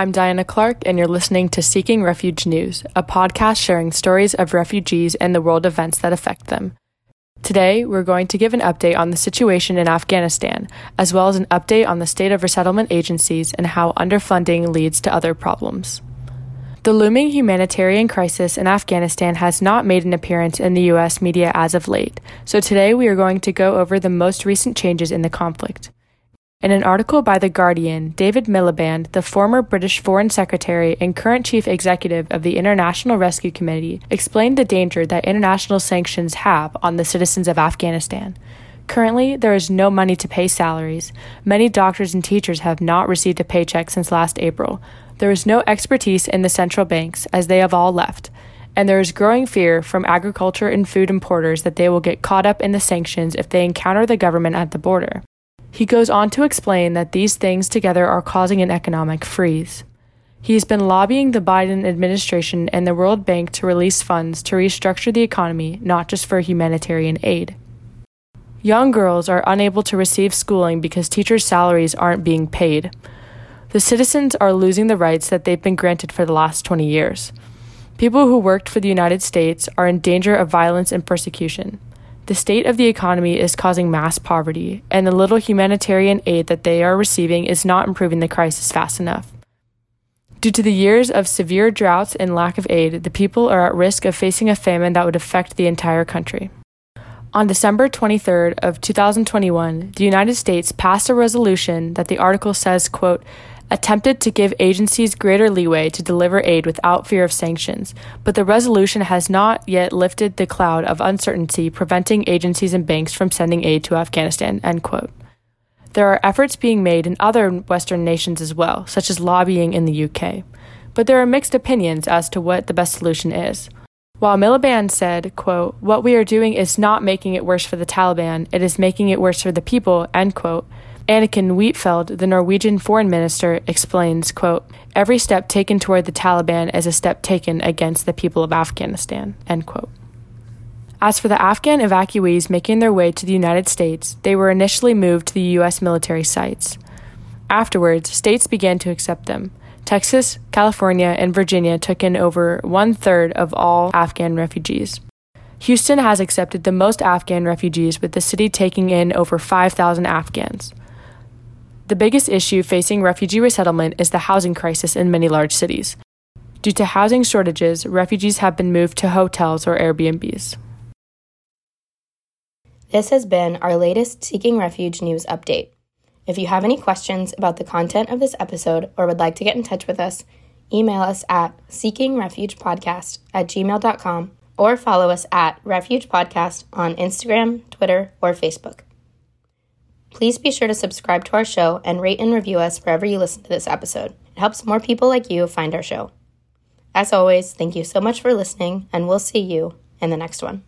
I'm Diana Clark, and you're listening to Seeking Refuge News, a podcast sharing stories of refugees and the world events that affect them. Today, we're going to give an update on the situation in Afghanistan, as well as an update on the state of resettlement agencies and how underfunding leads to other problems. The looming humanitarian crisis in Afghanistan has not made an appearance in the U.S. media as of late, so today we are going to go over the most recent changes in the conflict. In an article by The Guardian, David Miliband, the former British Foreign Secretary and current chief executive of the International Rescue Committee, explained the danger that international sanctions have on the citizens of Afghanistan. Currently, there is no money to pay salaries. Many doctors and teachers have not received a paycheck since last April. There is no expertise in the central banks, as they have all left. And there is growing fear from agriculture and food importers that they will get caught up in the sanctions if they encounter the government at the border. He goes on to explain that these things together are causing an economic freeze. He's been lobbying the Biden administration and the World Bank to release funds to restructure the economy, not just for humanitarian aid. Young girls are unable to receive schooling because teachers' salaries aren't being paid. The citizens are losing the rights that they've been granted for the last 20 years. People who worked for the United States are in danger of violence and persecution. The state of the economy is causing mass poverty, and the little humanitarian aid that they are receiving is not improving the crisis fast enough. Due to the years of severe droughts and lack of aid, the people are at risk of facing a famine that would affect the entire country. On December 23rd of 2021, the United States passed a resolution that the article says, quote, attempted to give agencies greater leeway to deliver aid without fear of sanctions, but the resolution has not yet lifted the cloud of uncertainty preventing agencies and banks from sending aid to Afghanistan. End quote. There are efforts being made in other Western nations as well, such as lobbying in the UK. But there are mixed opinions as to what the best solution is. While Miliband said, quote, What we are doing is not making it worse for the Taliban, it is making it worse for the people, end quote, Anniken Huitfeldt, the Norwegian foreign minister, explains, quote, Every step taken toward the Taliban is a step taken against the people of Afghanistan, end quote. As for the Afghan evacuees making their way to the United States, they were initially moved to the U.S. military sites. Afterwards, states began to accept them. Texas, California, and Virginia took in over one third of all Afghan refugees. Houston has accepted the most Afghan refugees, with the city taking in over 5,000 Afghans. The biggest issue facing refugee resettlement is the housing crisis in many large cities. Due to housing shortages, refugees have been moved to hotels or Airbnbs. This has been our latest Seeking Refuge news update. If you have any questions about the content of this episode or would like to get in touch with us, email us at seekingrefugepodcast at gmail.com or follow us at Refuge Podcast on Instagram, Twitter, or Facebook. Please be sure to subscribe to our show and rate and review us wherever you listen to this episode. It helps more people like you find our show. As always, thank you so much for listening, and we'll see you in the next one.